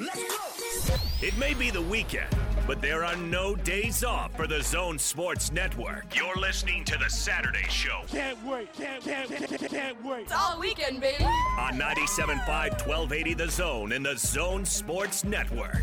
It may be the weekend, but there are no days off for the Zone Sports Network. You're listening to the Saturday Show Can't wait, can't, can't, can't, can't wait. It's all weekend, baby. on 97.5 1280 The Zone in the Zone Sports Network.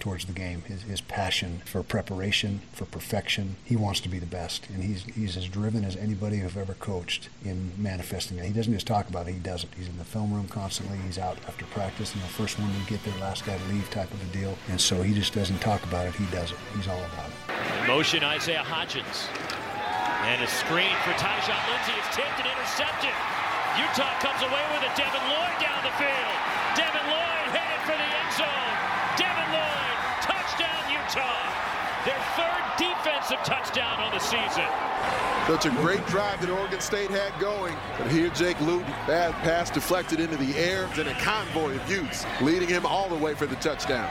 Towards the game, his, his passion for preparation, for perfection. He wants to be the best, and he's he's as driven as anybody I've ever coached in manifesting it. He doesn't just talk about it; he does it. He's in the film room constantly. He's out after practice. You know, first one to get there, last guy to leave, type of a deal. And so he just doesn't talk about it; he does it. He's all about it. Motion Isaiah Hodgins. And a screen for Tyjon Lindsey is tipped and intercepted. Utah comes away with it. Devin Lloyd down the field. Touchdown on the season. Such a great drive that Oregon State had going. But here, Jake Luton, bad pass deflected into the air, and a convoy of Utes leading him all the way for the touchdown.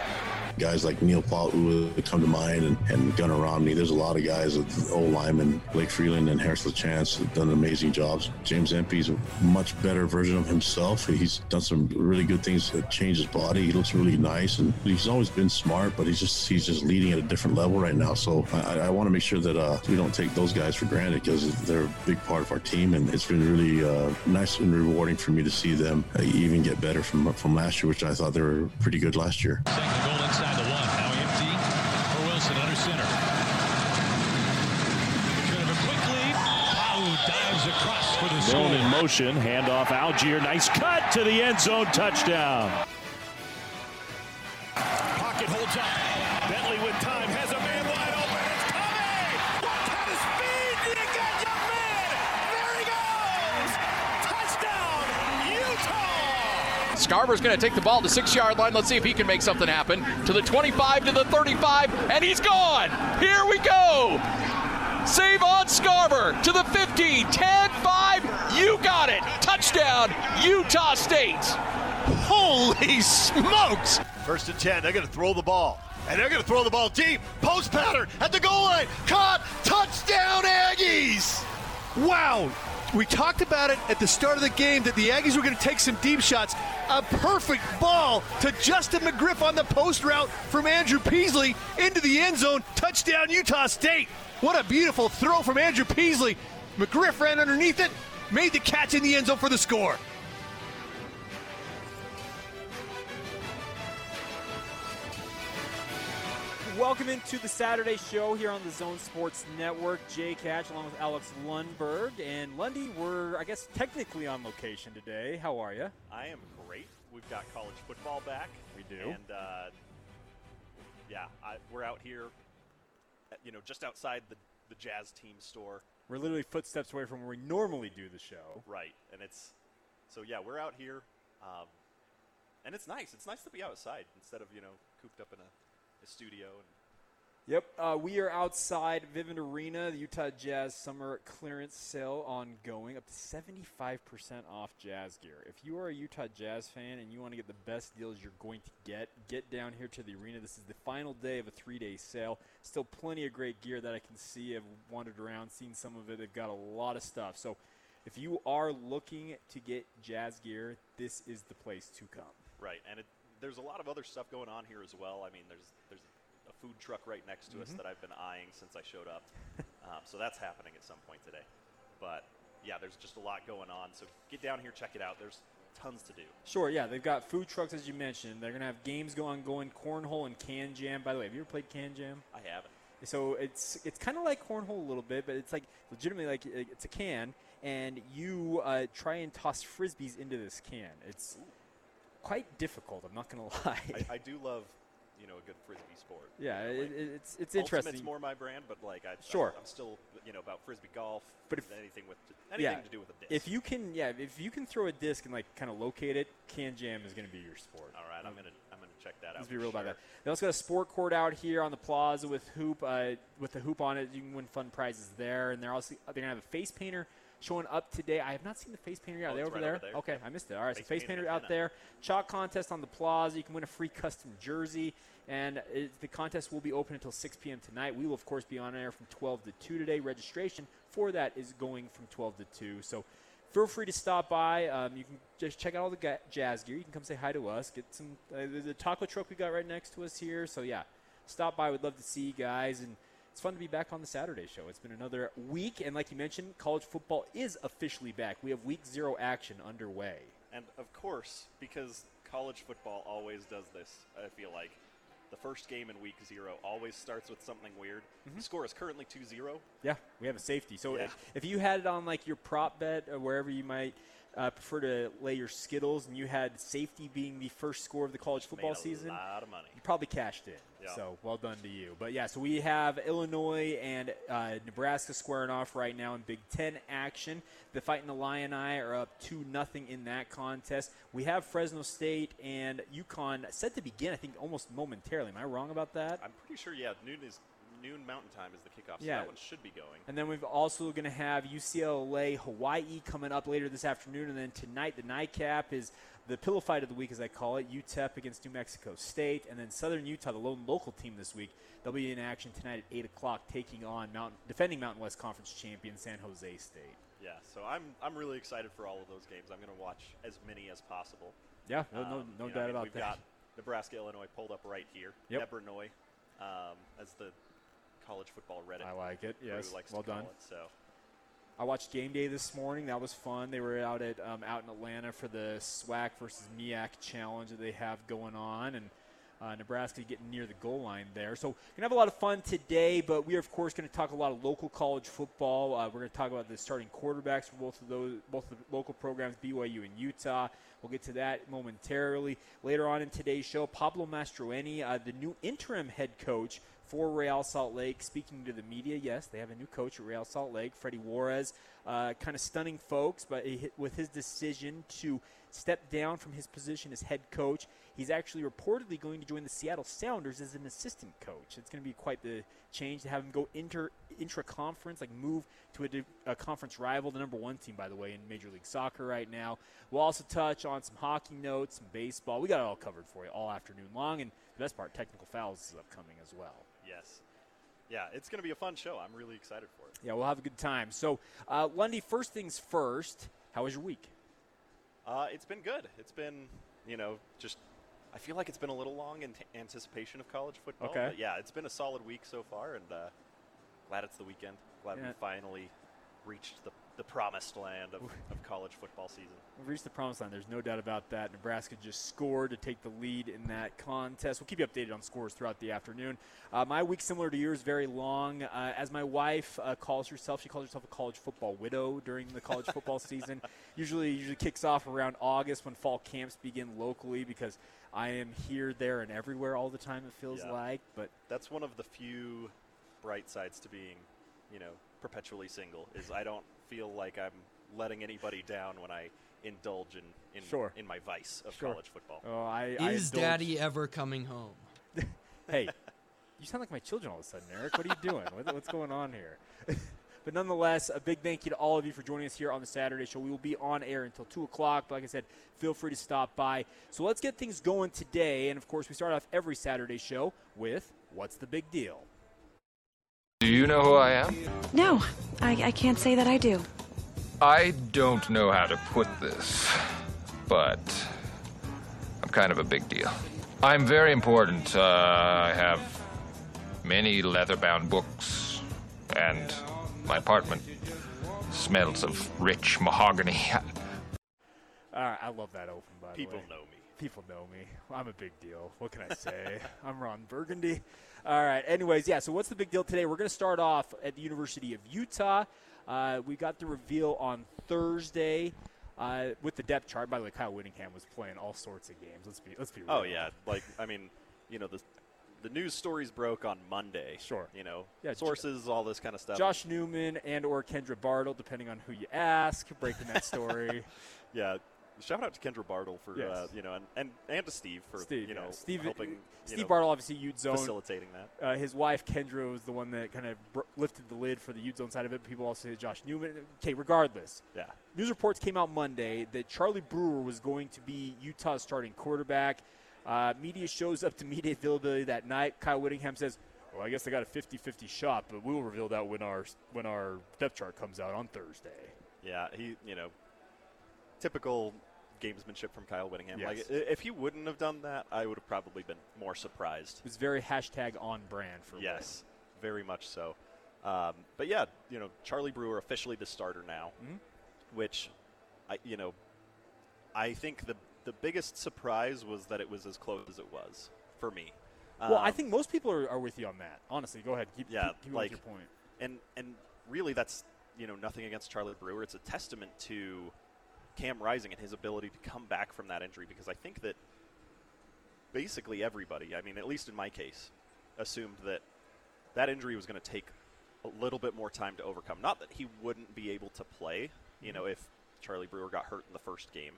Guys like Neil Pau'u come to mind and, and Gunnar Romney. There's a lot of guys, old linemen, Blake Freeland and Harris LaChance have done amazing jobs. James Empey's a much better version of himself. He's done some really good things to change his body. He looks really nice and he's always been smart, but he's just he's just leading at a different level right now. So I, I want to make sure that uh, we don't take those guys for granted because they're a big part of our team and it's been really uh, nice and rewarding for me to see them even get better from from last year, which I thought they were pretty good last year. Second goal inside the one. Now empty for Wilson under center. Bit of a quick lead. Pau dives across Zone in score. motion. Handoff Algier. Nice cut to the end zone. Touchdown. Pocket holds up. Bentley with time has a man wide open. It's coming. What kind of speed do you got, young man? There he goes. Touchdown, Utah. Scarver's going to take the ball to the six yard line. Let's see if he can make something happen. To the 25, to the 35, and he's gone. Here we go. Savon Scarver to the 15, 10, 5. You got it. Touchdown, Utah State. Holy smokes! First and 10, they're going to throw the ball. And they're going to throw the ball deep. Post pattern at the goal line. Caught. Touchdown, Aggies! Wow. We talked about it at the start of the game that the Aggies were going to take some deep shots. A perfect ball to Justin McGriff on the post route from Andrew Peasley into the end zone. Touchdown, Utah State. What a beautiful throw from Andrew Peasley. McGriff ran underneath it, made the catch in the end zone for the score. Welcome into the Saturday show here on the Zone Sports Network. Jay Catch along with Alex Lundberg. And Lundy, we're, I guess, technically on location today. How are you? I am great. We've got college football back. We do. And uh, yeah, I, we're out here, you know, just outside the, the Jazz team store. We're literally footsteps away from where we normally do the show. Right. And it's, so yeah, we're out here. Um, and it's nice. It's nice to be outside instead of, you know, cooped up in a, a studio. And Yep, uh, we are outside Vivint Arena, the Utah Jazz summer clearance sale ongoing, up to 75% off Jazz gear. If you are a Utah Jazz fan and you want to get the best deals you're going to get, get down here to the arena. This is the final day of a three day sale. Still plenty of great gear that I can see. I've wandered around, seen some of it. They've got a lot of stuff. So if you are looking to get Jazz gear, this is the place to come. Right, and it, there's a lot of other stuff going on here as well. I mean, there's there's food truck right next to us Mhm. that I've been eyeing since I showed up. um, so that's happening at some point today. But yeah, there's just a lot going on. So get down here, check it out. There's tons to do. Sure, yeah, they've got food trucks as you mentioned. They're gonna have games going, on going, cornhole and can jam. By the way, have you ever played can jam? I haven't. So it's it's kind of like cornhole a little bit, but it's like legitimately like it's a can, and you uh, try and toss frisbees into this can. It's quite difficult. I'm not gonna lie. I, I do love, you know, a good frisbee sport. Yeah, You know, it- it- it's- it's interesting. more my brand, but like I, Sure. I'm, still, you know, about frisbee golf. But if- anything with anything yeah, to do with a disc. If you can, yeah, if you can throw a disc and like kind of locate it, can jam is gonna be your sport. All right, I'm gonna I'm gonna check that out. Let's be real about sure. that. They also got a sport court out here on the plaza with hoop uh, with the hoop on it. You can win fun prizes there, and they're also they're gonna have a face painter showing up today. I have not seen the face painter yet. Are Oh, they over right there? over there. Okay, I missed it. All right, so Face face painter painter out there. Chalk contest on the plaza. You can win a free custom jersey, and it, the contest will be open until 6 p.m. tonight. We will of course be on air from 12 to 2 today. Registration for that is going from 12 to 2. So. Feel free to stop by. Um, you can just check out all the ga- jazz gear. You can come say hi to us. Get some. Uh, there's a taco truck we got right next to us here. So yeah, stop by. We'd love to see you guys, and it's fun to be back on the Saturday show. It's been another week, and like you mentioned, college football is officially back. We have week zero action underway. And of course, because college football always does this, I feel like the first game in week zero always starts with something weird. Mm-hmm. The score is currently 2 0. Yeah, we have a safety. So Yeah. if, if you had it on like your prop bet or wherever you might uh, prefer to lay your skittles, and you had safety being the first score of the college football season, lot of money. you probably cashed in. Yeah. So well done to you. But yeah, so we have Illinois and uh, Nebraska squaring off right now in Big Ten action. The Fighting Illini and I are up two nothing in that contest. We have Fresno State and UConn set to begin. I think almost momentarily. Am I wrong about that? I'm pretty sure, yeah, noon is noon mountain time is the kickoff, so Yeah. that one should be going. And then we're also going to have UCLA Hawaii coming up later this afternoon, and then tonight the nightcap is the pillow fight of the week, as I call it, UTEP against New Mexico State, and then Southern Utah, the lone local team this week. They'll be in action tonight at eight o'clock, taking on Mountain, defending Mountain West Conference champion San Jose State. Yeah, so I'm I'm really excited for all of those games. I'm going to watch as many as possible. Yeah, no, no, Um, no you know, I doubt mean, about we've that. got Nebraska, Illinois pulled up right here. Yep. Ebernoy, um, as the college football Reddit. I like it. Yes, well done. It, so I watched game day this morning. That was fun. They were out at um, out in Atlanta for the SWAC versus MEAC challenge that they have going on, and uh, Nebraska getting near the goal line there. So gonna have a lot of fun today. But we are of course going to talk a lot of local college football. Uh, we're going to talk about the starting quarterbacks for both of those both of the local programs, BYU and Utah. We'll get to that momentarily later on in today's show. Pablo Mastroeni, uh, the new interim head coach for Real Salt Lake. Speaking to the media, yes, they have a new coach at Real Salt Lake, Freddy Juarez. Uh, kind of stunning folks, but he, with his decision to step down from his position as head coach, he's actually reportedly going to join the Seattle Sounders as an assistant coach. It's going to be quite the change to have him go inter intra conference, like move to a, a conference rival, the number one team, by the way, in Major League Soccer right now. We'll also touch on some hockey notes, some baseball. We got it all covered for you all afternoon long, and the best part, technical fouls is upcoming as well. Yes, yeah, it's going to be a fun show. I'm really excited for it. Yeah, we'll have a good time. So, uh, Lundy, first things first, how was your week? Uh, it's been good. It's been, you know, just. I feel like it's been a little long in t- anticipation of college football. Okay. But yeah, it's been a solid week so far, and uh, glad it's the weekend. Glad Yeah. we finally reached the, the promised land of, of college football season. We've reached the promised land. There's no doubt about that. Nebraska just scored to take the lead in that contest. We'll keep you updated on scores throughout the afternoon. Uh, my week, similar to yours, very long. Uh, as my wife uh, calls herself, she calls herself a college football widow during the college football season. Usually, usually kicks off around August when fall camps begin locally because I am here, there, and everywhere all the time. It feels Yeah. like, but That's one of the few bright sides to being, you know, perpetually single. Is I don't feel like I'm letting anybody down when I indulge in in, Sure. in my vice of Sure. college football. oh, I I Is indulge- Daddy ever coming home? hey, you sound like my children all of a sudden, Eric. What are you doing? what, what's going on here? but nonetheless, a big thank you to all of you for joining us here on the Saturday show. We will be on air until 2 o'clock. But like I said, feel free to stop by. So let's get things going today. And of course, we start off every Saturday show with What's the Big Deal? Do you know who I am? No, I, I can't say that I do. I don't know how to put this, but I'm kind of a big deal. I'm very important. Uh, I have many leather bound books, and my apartment smells of rich mahogany. All right, I love that open, by People the way. know me. People know me. I'm a big deal. What can I say? I'm Ron Burgundy. All right. Anyways, yeah. So what's the big deal today? We're going to start off at the University of Utah. Uh, we got the reveal on Thursday uh, with the depth chart. By the way, Kyle Whittingham was playing all sorts of games. Let's be let's be real. Oh yeah, like I mean, you know the the news stories broke on Monday. Sure. You know, Yeah, sources, all this kind of stuff. Josh Newman and or Kendra Bartle, depending on who you ask, breaking that story. yeah, shout out to Kendra Bartle for Yes. uh, you know, and, and and to Steve for Steve, you know yeah. Steve, helping. Steve know, Bartle, obviously Ute Zone facilitating that. Uh, his wife Kendra was the one that kind of br- lifted the lid for the Ute Zone side of it. People also say Josh Newman. Okay, regardless, Yeah. news reports came out Monday that Charlie Brewer was going to be Utah's starting quarterback. Uh, media shows up to media availability that night. Kyle Whittingham says, "Well, I guess I got a 50-50 shot, but we'll reveal that when our when our depth chart comes out on Thursday." Yeah, he you know, typical gamesmanship from Kyle Whittingham. Yes. Like if he wouldn't have done that, I would have probably been more surprised. It was very hashtag on brand for me. Yes, very much so. Um, but yeah, you know, Charlie Brewer officially the starter now, Mhm. which I you know, I think the the biggest surprise was that it was as close as it was for me. Well, I Um, think most people are, are with you on that. Honestly, go ahead. Keep, yeah, keep, keep like your point. and and really that's you know nothing against Charlie Brewer. It's a testament to Cam Rising and his ability to come back from that injury because I think that basically everybody, I mean, at least in my case, assumed that that injury was going to take a little bit more time to overcome. Not that he wouldn't be able to play, you know, mm-hmm. if Charlie Brewer got hurt in the first game,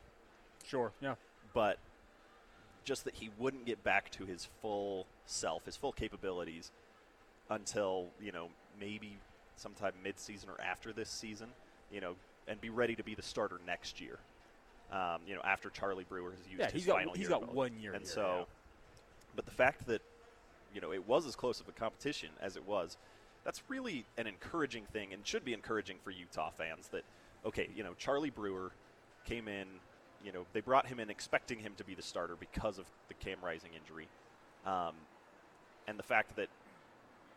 Sure. Yeah. but just that he wouldn't get back to his full self, his full capabilities until, you know, maybe sometime mid-season or after this season, you know, and be ready to be the starter next year. Um, you know, after Charlie Brewer has used Yeah, his got- final he's year he's got one year and so, yeah. but the fact that you know it was as close of a competition as it was, that's really an encouraging thing and should be encouraging for Utah fans. That okay, you know, Charlie Brewer came in. You know, they brought him in expecting him to be the starter because of the Cam Rising injury, um, and the fact that,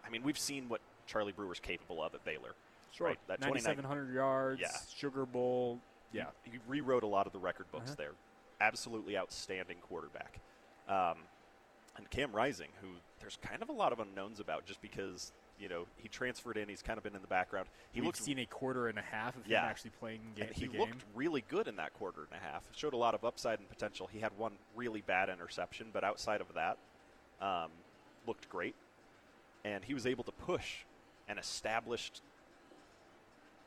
I mean, we've seen what Charlie Brewer's capable of at Baylor. Sure. Right? That 29 9,700 yards. Yeah. Sugar Bowl. Yeah. he, he rewrote a lot of the record books Uh-huh. there. Absolutely outstanding quarterback. Um, and Cam Rising, who there's kind of a lot of unknowns about, just because you know he transferred in, he's kind of been in the background. He We've looked seen a quarter and a half of yeah, him actually playing ga- he the game. looked really good in that quarter and a half. Showed a lot of upside and potential. He had one really bad interception, but outside of that, um, looked great. And he was able to push an established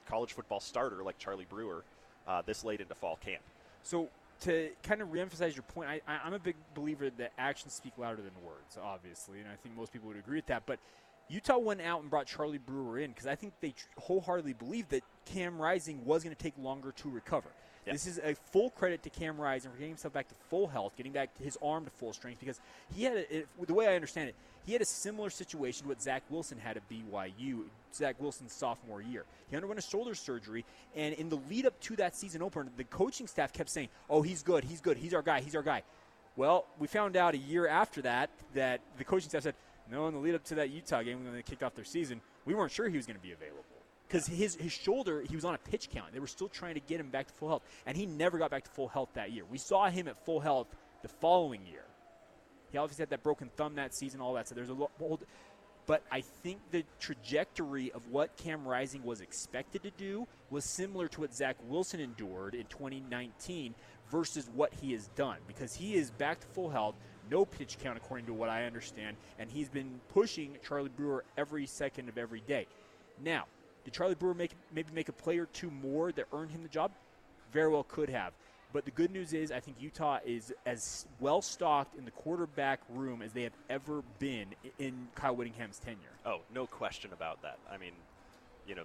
college football starter like Charlie Brewer uh, this late into fall camp. So to kind of reemphasize your point, I, I'm a big believer that actions speak louder than words, obviously, and I think most people would agree with that. But Utah went out and brought Charlie Brewer in because I think they wholeheartedly believed that Cam Rising was going to take longer to recover. Yeah. This is a full credit to Cam Rising for getting himself back to full health, getting back his arm to full strength because he had, a, it, the way I understand it, he had a similar situation to what Zach Wilson had at BYU, Zach Wilson's sophomore year. He underwent a shoulder surgery, and in the lead up to that season opener, the coaching staff kept saying, "Oh, he's good, he's good, he's our guy, he's our guy." Well, we found out a year after that that the coaching staff said, "No, in the lead up to that Utah game when they kicked off their season, we weren't sure he was going to be available." Because his, his shoulder, he was on a pitch count. They were still trying to get him back to full health. And he never got back to full health that year. We saw him at full health the following year. He obviously had that broken thumb that season, all that. So there's a lot. But I think the trajectory of what Cam Rising was expected to do was similar to what Zach Wilson endured in 2019 versus what he has done because he is back to full health, no pitch count according to what I understand, and he's been pushing Charlie Brewer every second of every day. Now, did Charlie Brewer make maybe make a play or two more that earned him the job? Very well could have. But the good news is, I think Utah is as well stocked in the quarterback room as they have ever been in Kyle Whittingham's tenure. Oh, no question about that. I mean, you know,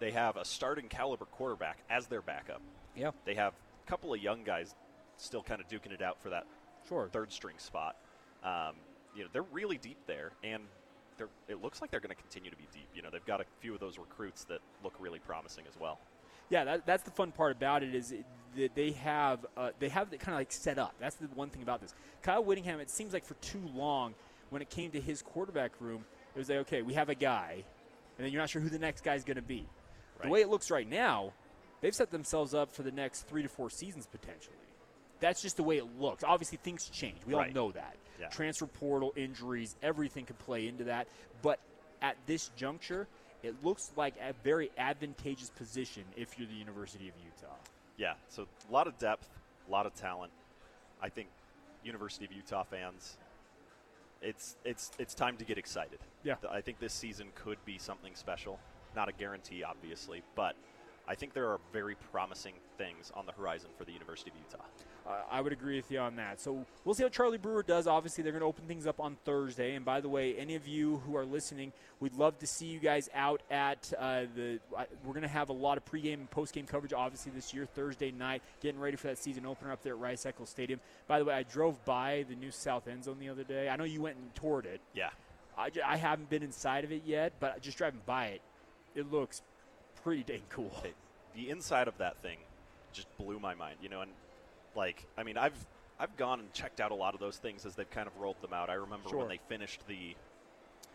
they have a starting caliber quarterback as their backup. Yeah. They have a couple of young guys still kind of duking it out for that sure. third string spot. Um, you know, they're really deep there, and they're, it looks like they're going to continue to be deep. You know, they've got a few of those recruits that look really promising as well. Yeah, that, that's the fun part about it is it, that they have uh, they have it kind of like set up. That's the one thing about this. Kyle Whittingham. It seems like for too long, when it came to his quarterback room, it was like okay, we have a guy, and then you're not sure who the next guy's going to be. The way it looks right now, they've set themselves up for the next three to four seasons potentially. That's just the way it looks. Obviously, things change. We Right. all know that. Yeah. Transfer portal, injuries, everything could play into that. But at this juncture, it looks like a very advantageous position if you're the University of Utah. Yeah, so a lot of depth, a lot of talent. I think University of Utah fans, it's it's it's time to get excited. Yeah. I think this season could be something special. Not a guarantee, obviously, but I think there are very promising things on the horizon for the University of Utah. Uh, I would agree with you on that. So we'll see how Charlie Brewer does. Obviously, they're going to open things up on Thursday. And by the way, any of you who are listening, we'd love to see you guys out at uh, the. Uh, we're going to have a lot of pregame and postgame coverage, obviously, this year, Thursday night, getting ready for that season opener up there at Rice Eccles Stadium. By the way, I drove by the new South End Zone the other day. I know you went and toured it. Yeah. I, I haven't been inside of it yet, but just driving by it, it looks pretty dang cool. the inside of that thing just blew my mind, you know, and like I mean, I've I've gone and checked out a lot of those things as they've kind of rolled them out. I remember Sure. when they finished the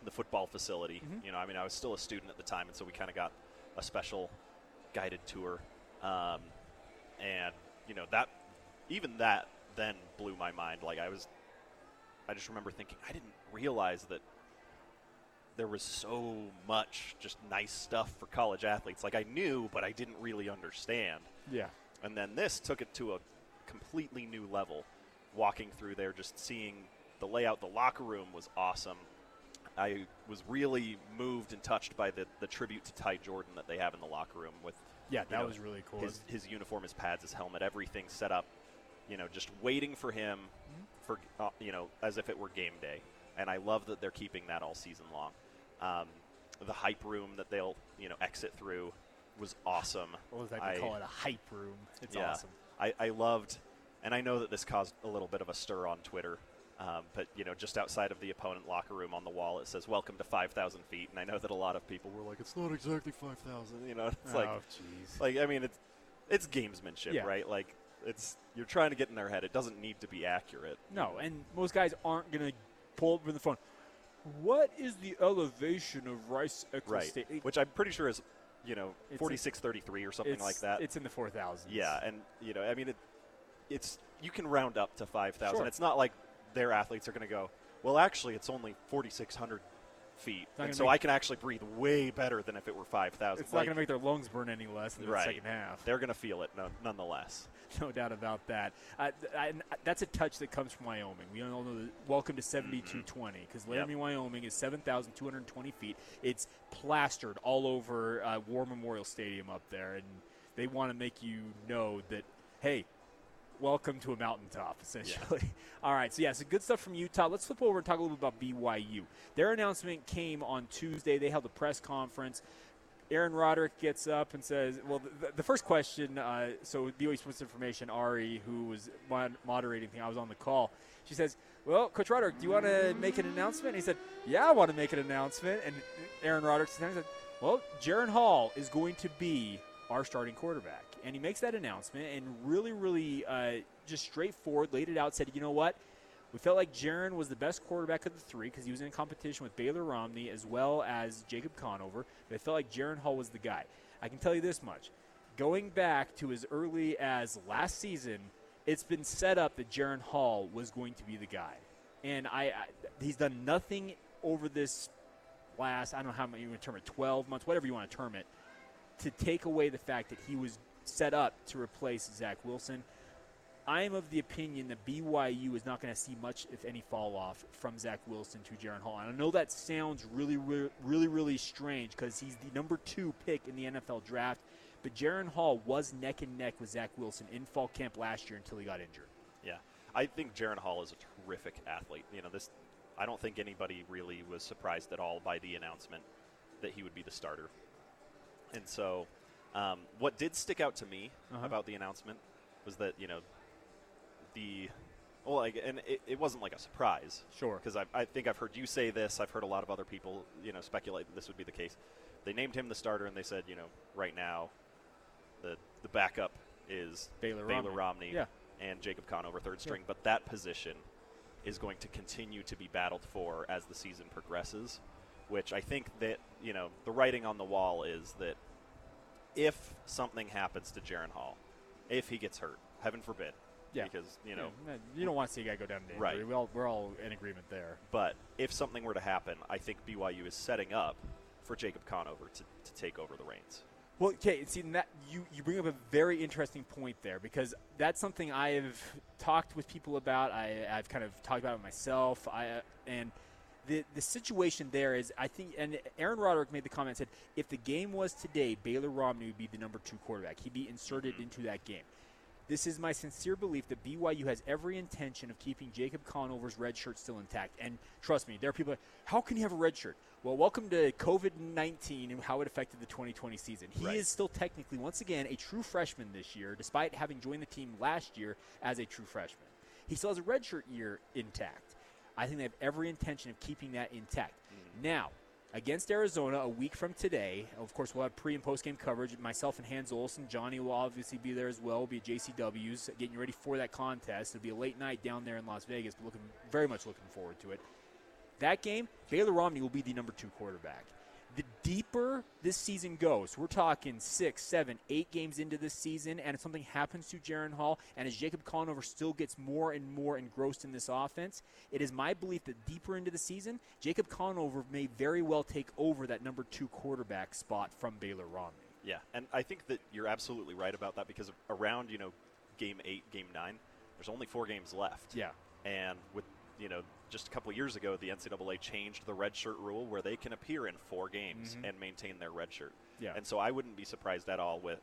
the football facility. Mhm. You know, I mean, I was still a student at the time, and so we kind of got a special guided tour, um, and you know that even that then blew my mind. Like I was, I just remember thinking I didn't realize that there was so much just nice stuff for college athletes. Like I knew, but I didn't really understand. Yeah. And then this took it to a completely new level. Walking through there, just seeing the layout, the locker room was awesome. I was really moved and touched by the, the tribute to Ty Jordan that they have in the locker room with Yeah, that know, was really cool. His, his uniform, his pads, his helmet, everything set up, you know, just waiting for him for uh, you know as if it were game day. And I love that they're keeping that all season long. Um, the hype room that they'll you know exit through was awesome. What was that? I- call it a hype room. It's yeah. awesome. I, I loved, and I know that this caused a little bit of a stir on Twitter. Um, but you know, just outside of the opponent locker room on the wall, it says "Welcome to 5,000 feet," and I know that a lot of people were like, "It's not exactly 5,000." You know, it's like, Oh, jeez. like I mean, it's it's gamesmanship, Yeah. right? Like, it's you're trying to get in their head. It doesn't need to be accurate. No, and most guys aren't going to pull up with the phone. What is the elevation of Rice Eccles right? State? Which I'm pretty sure is, you know, It's a- 4633 or something like that. It's in the 4,000s. Yeah, and you know, I mean, it, it's you can round up to five thousand. Sure. It's not like their athletes are going to go. Well, actually, it's only forty six hundred feet, and so I can actually breathe way better than if it were five thousand. It's not going to make their lungs burn any less in the right. second half. They're going to feel it, no, nonetheless. No doubt about that. Uh, I- that's a touch that comes from Wyoming. We all know that welcome to 7220 because Laramie, Wyoming is 7,220 feet. It's plastered all over uh, War Memorial Stadium up there, and they want to make you know that, hey, welcome to a mountaintop, essentially. All right, so yeah, so good stuff from Utah. Let's flip over and talk a little bit about BYU. Their announcement came on Tuesday. They held a press conference. Aaron Roderick gets up and says, "Well, the, the first question. Uh, so BYU Sports Information, Ari, who was moderating thing, I was on the call. She says, "Well, Coach Roderick, do you want to make an announcement?" And he said, "Yeah, I want to make an announcement." And Aaron Roderick said, "Well, Jaren Hall is going to be our starting quarterback." And he makes that announcement and really, really uh, just straightforward laid it out. Said, "You know what?" We felt like Jaren was the best quarterback of the three because he was in competition with Baylor Romney as well as Jacob Conover. But I felt like Jaren Hall was the guy. I can tell you this much. Going back to as early as last season, it's been set up that Jaren Hall was going to be the guy. And I, I he's done nothing over this last, I don't know how many you want to term it, 12 months, whatever you want to term it, to take away the fact that he was set up to replace Zach Wilson. I am of the opinion that BYU is not going to see much, if any, fall off from Zach Wilson to Jaren Hall. And I know that sounds really, really, really, really strange because he's the number two pick in the NFL draft. But Jaren Hall was neck and neck with Zach Wilson in fall camp last year until he got injured. Yeah, I think Jaren Hall is a terrific athlete. You know, this. I don't think anybody really was surprised at all by the announcement that he would be the starter. And so, um, what did stick out to me Uh-huh. about the announcement was that you know the well, like, and it, it wasn't like a surprise. Sure. Because I, I think I've heard you say this. I've heard a lot of other people, you know, speculate that this would be the case. They named him the starter, and they said, you know, right now, the the backup is Baylor Baylor Romney. Romney Yeah. and Jacob Conover third Yeah. string. But that position is going to continue to be battled for as the season progresses. Which I think that you know the writing on the wall is that if something happens to Jaren Hall, if he gets hurt, heaven forbid, Yeah. because you know Yeah, you don't want to see a guy go down to injury. Right. We all, we're all in agreement there. But if something were to happen, I think BYU is setting up for Jacob Conover to, to take over the reins. Well, okay, see that you you bring up a very interesting point there because that's something I have talked with people about. I I've kind of talked about it myself. I uh, and the the situation there is, I think, and Aaron Roderick made the comment said, if the game was today, Baylor Romney would be the number two quarterback. He'd be inserted into that game. This is my sincere belief that BYU has every intention of keeping Jacob Conover's red shirt still intact. And trust me, there are people. Like, how can you have a red shirt? Well, welcome to COVID nineteen and how it affected the 2020 season. He Right. is still technically, once again, a true freshman this year, despite having joined the team last year as a true freshman. He still has a redshirt year intact. I think they have every intention of keeping that intact. Mm-hmm. Now, against Arizona, a week from today, of course, we'll have pre and post game coverage. Myself and Hans Olsen, Johnny will obviously be there as well. We'll be at JCW's, getting ready for that contest. It'll be a late night down there in Las Vegas, but looking very much looking forward to it. That game, Baylor Romney will be the number two quarterback. The deeper this season goes, we're talking six, seven, eight games into this season, and if something happens to Jaren Hall, and as Jacob Conover still gets more and more engrossed in this offense, it is my belief that deeper into the season, Jacob Conover may very well take over that number two quarterback spot from Baylor Romney. Yeah, and I think that you're absolutely right about that because around you know game eight, game nine, there's only four games left. Yeah, and with you know just a couple years ago, the NCAA changed the red shirt rule where they can appear in four games Mhm. and maintain their red shirt. Yeah. and so I wouldn't be surprised at all with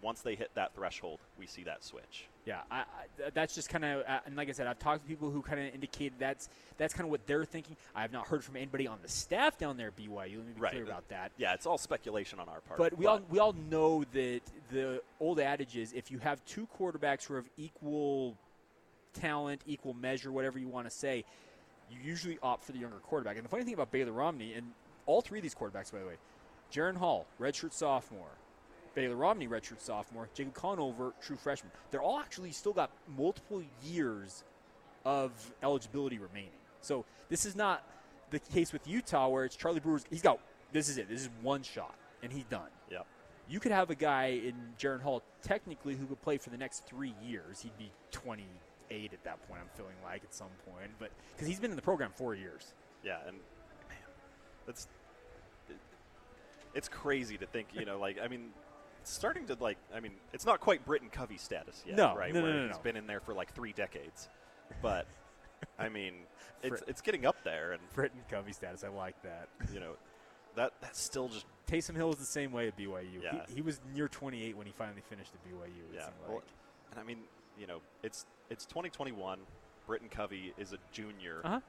once they hit that threshold, we see that switch. Yeah, I, I, that's just kind of, uh, and like I said, I've talked to people who kind of indicated that's that's kind of what they're thinking. I have not heard from anybody on the staff down there at BYU. Let me be Right. clear about that. Yeah, it's all speculation on our part. But we all we all know that the old adage is if you have two quarterbacks who are of equal talent, equal measure, whatever you want to say, you usually opt for the younger quarterback. And the funny thing about Baylor Romney and all three of these quarterbacks, by the way, Jaren Hall, redshirt sophomore, Baylor Romney, redshirt sophomore, Jacob Conover, true freshman. They're all actually still got multiple years of eligibility remaining. So this is not the case with Utah where it's Charlie Brewer's. He's got this is it. This is one shot and he's done. Yep. You could have a guy in Jaren Hall technically who could play for the next three years. He'd be 28 at that point. I'm feeling like at some point, but because he's been in the program four years. Yeah, and man, that's it- it's crazy to think. You know, like I mean, starting to like. I mean, it's not quite Britain Covey status yet, No, right? no, no, where no, he's no. been in there for like three decades, but I mean, it's it's getting up there, and Britain Covey status. I like that. you know, that that's still just Taysom Hill was the same way at BYU. Yeah. He, he was near 28 when he finally finished at BYU. It yeah. seemed Well, and I mean, you know, it's it's 2021. Britain Covey is a junior. Uh-huh.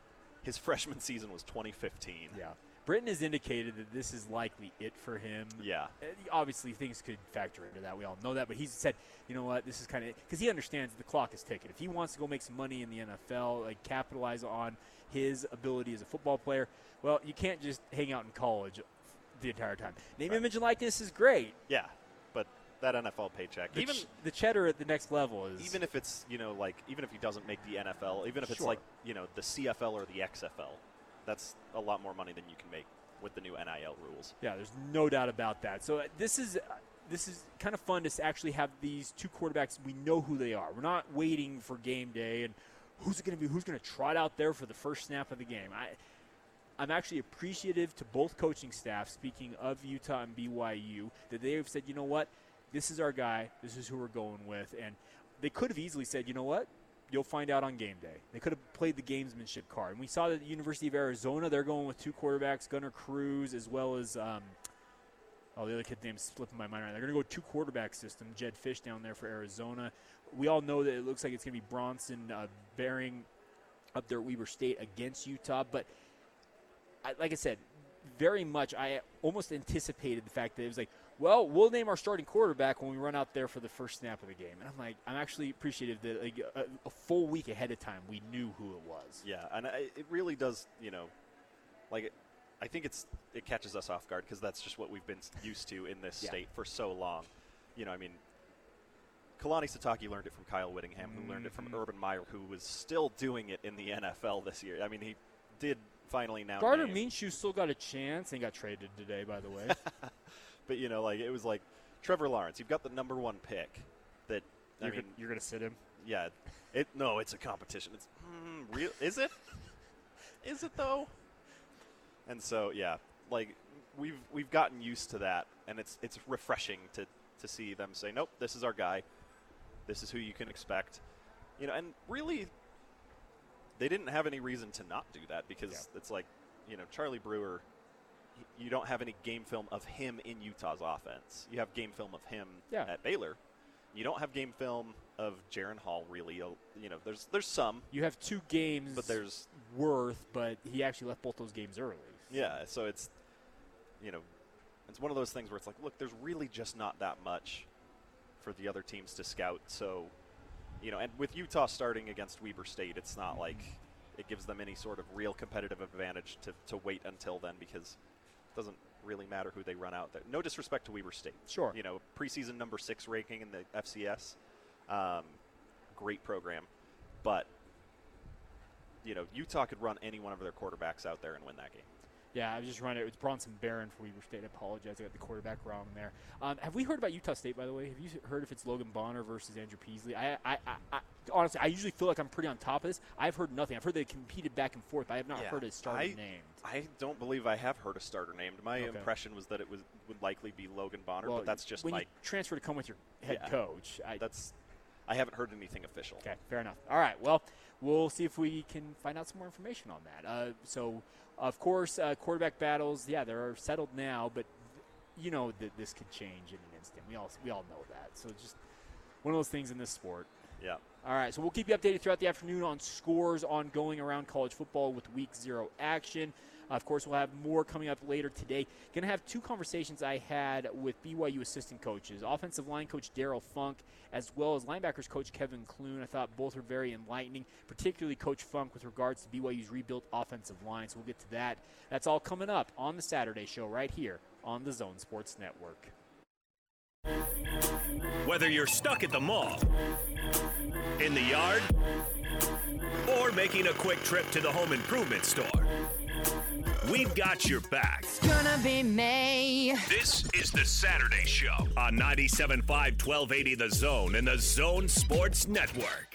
His freshman season was 2015. Yeah. Britton has indicated that this is likely it for him. Yeah. Uh, Obviously, things could factor into that. We all know that. But he's said, you know what, this is kind of because he understands the clock is ticking. If he wants to go make some money in the NFL, like capitalize on his ability as a football player, well, you can't just hang out in college the entire time. Name, image, and likeness is great. Yeah, that NFL paycheck, The even ch- the cheddar at the next level is even if it's you know like even if he doesn't make the NFL, even if it's Sure. like you know the CFL or the XFL, that's a lot more money than you can make with the new NIL rules. Yeah, there's no doubt about that. So uh, this is uh, this is kind of fun to actually have these two quarterbacks. We know who they are. We're not waiting for game day and who's it going to be? Who's going to trot out there for the first snap of the game? I. I'm actually appreciative to both coaching staff, speaking of Utah and BYU, that they have said, you know what, this is our guy, this is who we're going with. And they could have easily said, you know what, you'll find out on game day. They could have played the gamesmanship card. And we saw that the University of Arizona, they're going with two quarterbacks, Gunner Cruz, as well as, um, oh, the other kid's name's slipping my mind right now. They're going to go two quarterback system, Jedd Fisch down there for Arizona. We all know that it looks like it's going to be Bronson uh, bearing up there at Weber State against Utah. But I, like I said, very much I almost anticipated the fact that it was like, well, we'll name our starting quarterback when we run out there for the first snap of the game. And I'm like, I'm actually appreciative that like a, a full week ahead of time we knew who it was. Yeah, and I, it really does, you know, like it, I think it's it catches us off guard because that's just what we've been used to in this Yeah. state for so long. You know, I mean, Kalani Sitake learned it from Kyle Whittingham, who learned it from Mhm. Urban Meyer, who was still doing it in the NFL this year. I mean, he did finally now. Gardner Minshew still got a chance and got traded today, by the way. but you know, like it was like Trevor Lawrence. You've got the number one pick. That You're mean, gonna- you're going to sit him. Yeah, it no, it's a competition. It's mm, real. Is it? Is it though? And so yeah, like we've we've gotten used to that, and it's it's refreshing to to see them say, nope, this is our guy. This is who you can expect. You know, and really, they didn't have any reason to not do that because it's like you know, Charlie Brewer, you don't have any game film of him in Utah's offense. You have game film of him Yeah. at Baylor. You don't have game film of Jaren Hall really. Uh, You'll- know, there's there's some. You have two games But there's- worth, but he actually left both those games early. Yeah, so it's you know, it's one of those things where it's like, look, there's really just not that much for the other teams to scout. So, you know, and with Utah starting against Weber State, it's not like it gives them any sort of real competitive advantage to, to wait until then because doesn't really matter who they run out there. No disrespect to Weber State. Sure. You know, preseason number six ranking in the FCS, um, great program, but you know, Utah could run any one of their quarterbacks out there and win that game. Yeah, I was just running. It was Bronson Barron for Weber State. I apologize. I got the quarterback wrong there. Um, have we heard about Utah State, by the way? Have you heard if it's Logan Bonner versus Andrew Peasley? I, I, I, honestly, I usually feel like I'm pretty on top of this. I've heard nothing. I've heard they competed back and forth. But I have not Yeah, heard a starter I, named. I don't believe I have heard a starter named. My Okay. impression was that it was would likely be Logan Bonner, Well, but that's just when my you transfer to come with your head Yeah. coach. I, that's I haven't heard anything official. Okay, fair enough. All right, well, we'll see if we can find out some more information on that. Uh, so, of course, uh, quarterback battles, yeah, they're settled now, but you know that this could change in an instant. We all we all know that. So just one of those things in this sport. Yeah. All right, so we'll keep you updated throughout the afternoon on scores ongoing around college football with week zero action. Of course, we'll have more coming up later today. Going to have two conversations I had with BYU assistant coaches, offensive line coach Darrell Funk, as well as linebackers coach Kevin Clune. I thought both were very enlightening, particularly Coach Funk with regards to BYU's rebuilt offensive line. So we'll get to that. That's all coming up on the Saturday show right here on the Zone Sports Network. Whether you're stuck at the mall, in the yard, or making a quick trip to the home improvement store, we've got your back. It's gonna be May. This is the Saturday Show on 97.5 1280 The Zone and the Zone Sports Network.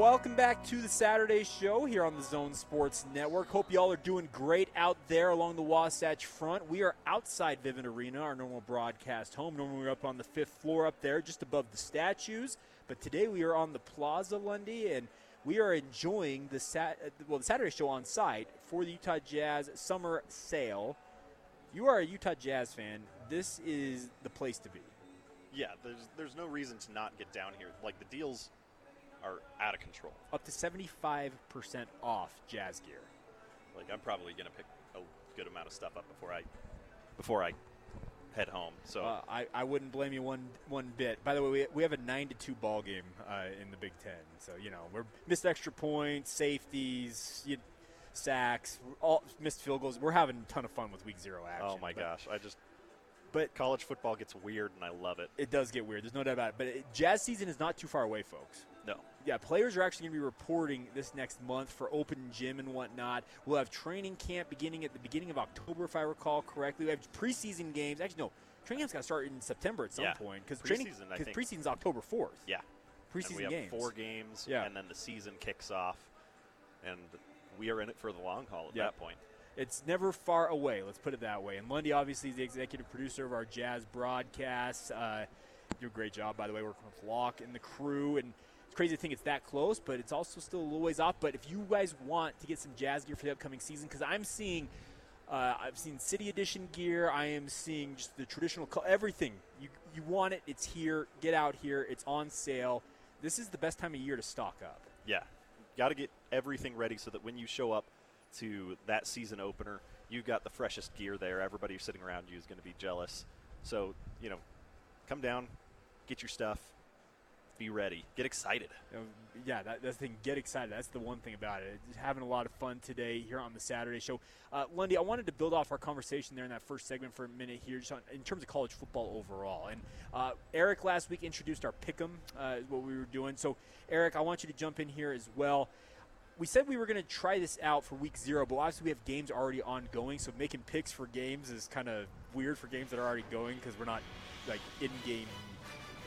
Welcome back to the Saturday show here on the Zone Sports Network. Hope y'all are doing great out there along the Wasatch Front. We are outside Vivint Arena, our normal broadcast home. Normally we're up on the fifth floor up there, just above the statues. But today we are on the Plaza Lundy, and we are enjoying the sat- well the Saturday show on site for the Utah Jazz summer sale. If you are a Utah Jazz fan, this is the place to be. Yeah, there's there's no reason to not get down here. Like the deals are out of control. Up to 75% off Jazz gear. Like I'm probably gonna pick a good amount of stuff up before I before I head home. So Uh, I, I wouldn't blame you one one bit. By the way, we, we have a nine to two ball game uh, in the Big Ten, so you know we're missed extra points, safeties, you, sacks, all missed field goals. We're having a ton of fun with Week Zero action. oh my but gosh, I just but college football gets weird and I love it. It does get weird. There's no doubt about it. But it, Jazz season is not too far away, folks. Yeah, players are actually going to be reporting this next month for open gym and whatnot. We'll have training camp beginning at the beginning of October, if I recall correctly. We have preseason games. Actually, no, training camp's got to start in September at some Yeah. point because training because think. preseason's October fourth. Yeah. Preseason and we have games. four games, Yeah. and then the season kicks off, and we are in it for the long haul at Yeah. that point. It's never far away. Let's put it that way. And Lundy, obviously, is the executive producer of our Jazz broadcast. Uh, do a great job, by the way, working with Locke and the crew. And it's crazy to think it's that close, but it's also still a little ways off. But if you guys want to get some Jazz gear for the upcoming season, because I'm seeing, uh, I've seen City Edition gear. I am seeing just the traditional, everything. You you want it? It's here. Get out here. It's on sale. This is the best time of year to stock up. Yeah, got to get everything ready so that when you show up to that season opener, you've got the freshest gear there. Everybody sitting around you is going to be jealous. So you know, come down, get your stuff, be ready, get excited. Yeah, that, that's the thing. Get excited. That's the one thing about it. Just having a lot of fun today here on the Saturday show. Uh, Lundy, I wanted to build off our conversation there in that first segment for a minute here, just on, in terms of college football overall. And uh, Eric last week introduced our pick'em, uh, what we were doing. So, Eric, I want you to jump in here as well. We said we were going to try this out for week zero, but obviously we have games already ongoing, so making picks for games is kind of weird for games that are already going because we're not like in-game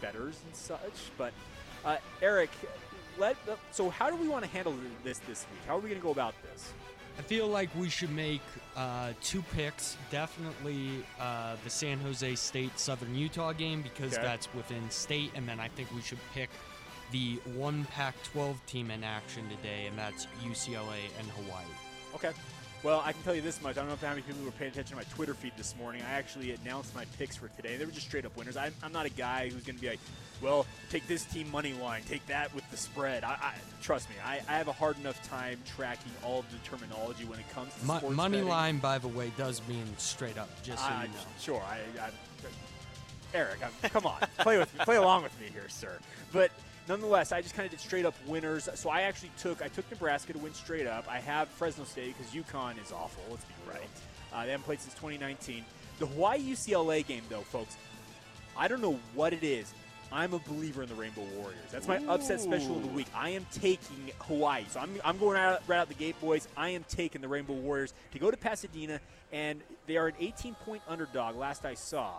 betters and such. But uh, Eric, let so how do we want to handle this this week? How are we going to go about this? I feel like we should make uh, two picks. Definitely uh, the San Jose State Southern Utah game because Okay. that's within state, and then I think we should pick the one Pac-12 team in action today, and that's UCLA and Hawaii. Okay. Well, I can tell you this much. I don't know if how many people were paying attention to my Twitter feed this morning. I actually announced my picks for today. They were just straight up winners. I'm, I'm not a guy who's going to be like, well, take this team money line, take that with the spread. I, I Trust me, I, I have a hard enough time tracking all of the terminology when it comes to Mo- money betting. line, by the way, does mean straight up, just so I- you know. Sure, I, I, Eric, I'm, come on, play with me, play along with me here, sir. But nonetheless, I just kind of did straight up winners. So I actually took I took Nebraska to win straight up. I have Fresno State because UConn is awful. Let's be right. Uh, they haven't played since 2019. The Hawaii UCLA game, though, folks, I don't know what it is. I'm a believer in the Rainbow Warriors. That's my upset special of the week. I am taking Hawaii. So I'm, I'm going out, right out the gate, boys. I am taking the Rainbow Warriors to go to Pasadena, and they are an 18 point underdog last I saw.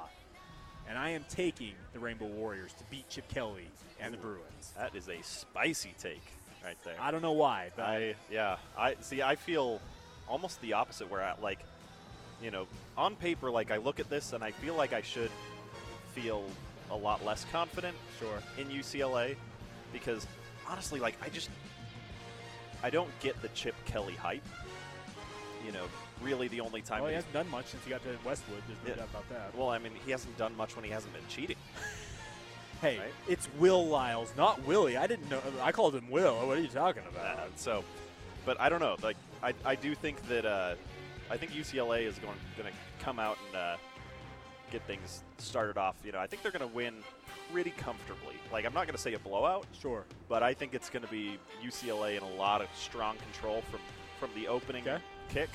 And I am taking the Rainbow Warriors to beat Chip Kelly and the Bruins. That is a spicy take right there. I don't know why, but I yeah. I see. I feel almost the opposite. Where I like, you know, on paper, like I look at this and I feel like I should feel a lot less confident. Sure. In UCLA, because honestly, like I just I don't get the Chip Kelly hype. You know, really the only time well, he hasn't done much since he got to Westwood. There's no Yeah. doubt about that. Well, I mean, he hasn't done much when he hasn't been cheating. Hey, right? it's Will Lyles, not Willie. I didn't know. I called him Will. What are you talking about? Uh, so, but I don't know. Like, I, I do think that uh, I think UCLA is going going to come out and uh, get things started off. You know, I think they're going to win pretty comfortably. Like, I'm not going to say a blowout, sure, but I think it's going to be UCLA in a lot of strong control from from the opening kick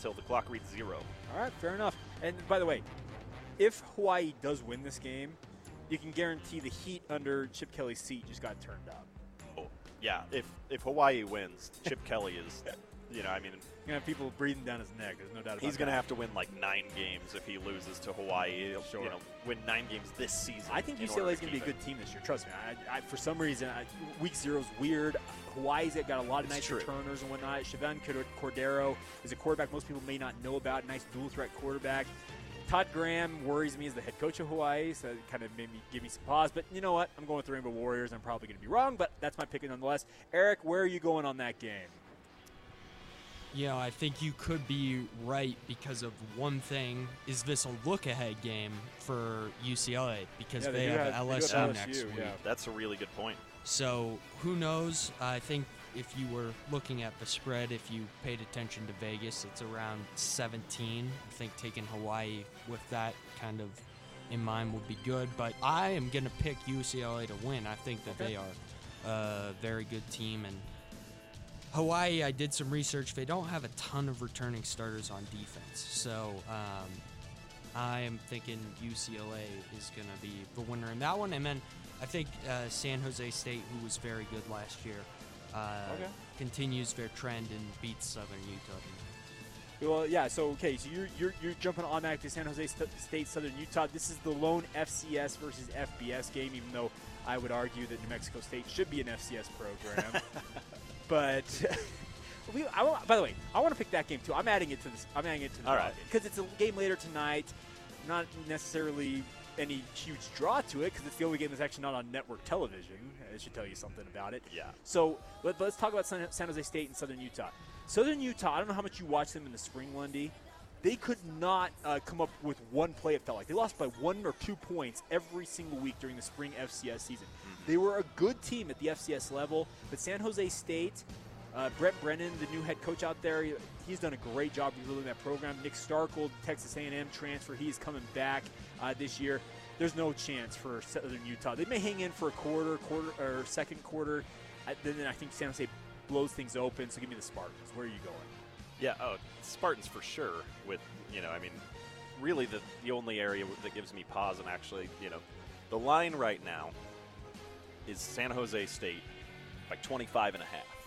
until the clock reads zero. All right, fair enough. And by the way, if Hawaii does win this game, you can guarantee the heat under Chip Kelly's seat just got turned up. Oh, yeah. If if Hawaii wins, Chip Kelly is. You know, I mean, You're gonna have people breathing down his neck. There's no doubt about He's going to have to win like nine games if he loses to Hawaii. He'll, Sure. You know, win nine games this season. I think UCLA is going to be a good team this year. Trust me. I, I, for some reason, I, week zero is weird. Hawaii's got a lot of It's nice true. returners and whatnot. Chevan Cordeiro is a quarterback most people may not know about. Nice dual threat quarterback. Todd Graham worries me as the head coach of Hawaii, so that kind of made me give me some pause. But you know what? I'm going with the Rainbow Warriors. I'm probably going to be wrong, but that's my pick nonetheless. Eric, where are you going on that game? You know, I think you could be right because of one thing. Is this a look-ahead game for UCLA because Yeah, they they, have have- they do LSU, next LSU, week? yeah. That's a really good point. So who knows? I think if you were looking at the spread, if you paid attention to Vegas, it's around 17. I think taking Hawaii with that kind of in mind would be good. But I am going to pick UCLA to win. I think that Okay. they are a very good team. And Hawaii, I did some research. They don't have a ton of returning starters on defense. So um, I am thinking UCLA is going to be the winner in that one. And then I think uh, San Jose State, who was very good last year, uh, Okay. continues their trend and beats Southern Utah. Well, yeah. So okay, so you're you're, you're jumping automatic to San Jose St- State, Southern Utah. This is the lone FCS versus FBS game, even though I would argue that New Mexico State should be an FCS program. but we, I, by the way, I want to pick that game too. I'm adding it to this. I'm adding it to the All right. because it's a game later tonight. Not necessarily any huge draw to it because it's the only game that's actually not on network television. It should tell you something about it. Yeah. So let, let's talk about San, San Jose State and Southern Utah. Southern Utah, I don't know how much you watched them in the spring, Lundy. They could not uh, come up with one play, it felt like. They lost by one or two points every single week during the spring FCS season. They were a good team at the FCS level, but San Jose State, uh, Brent Brennan, the new head coach out there, he- he's done a great job rebuilding that program. Nick Starkel, Texas A&M transfer, he's coming back uh, this year. There's no chance for Southern Utah. They may hang in for a quarter, quarter or second quarter. I, then I think San Jose blows things open. So give me the Spartans. Where are you going? Yeah, oh, Spartans for sure. With you know, I mean, really the the only area that gives me pause and actually, you know, the line right now is San Jose State by 25 and a half.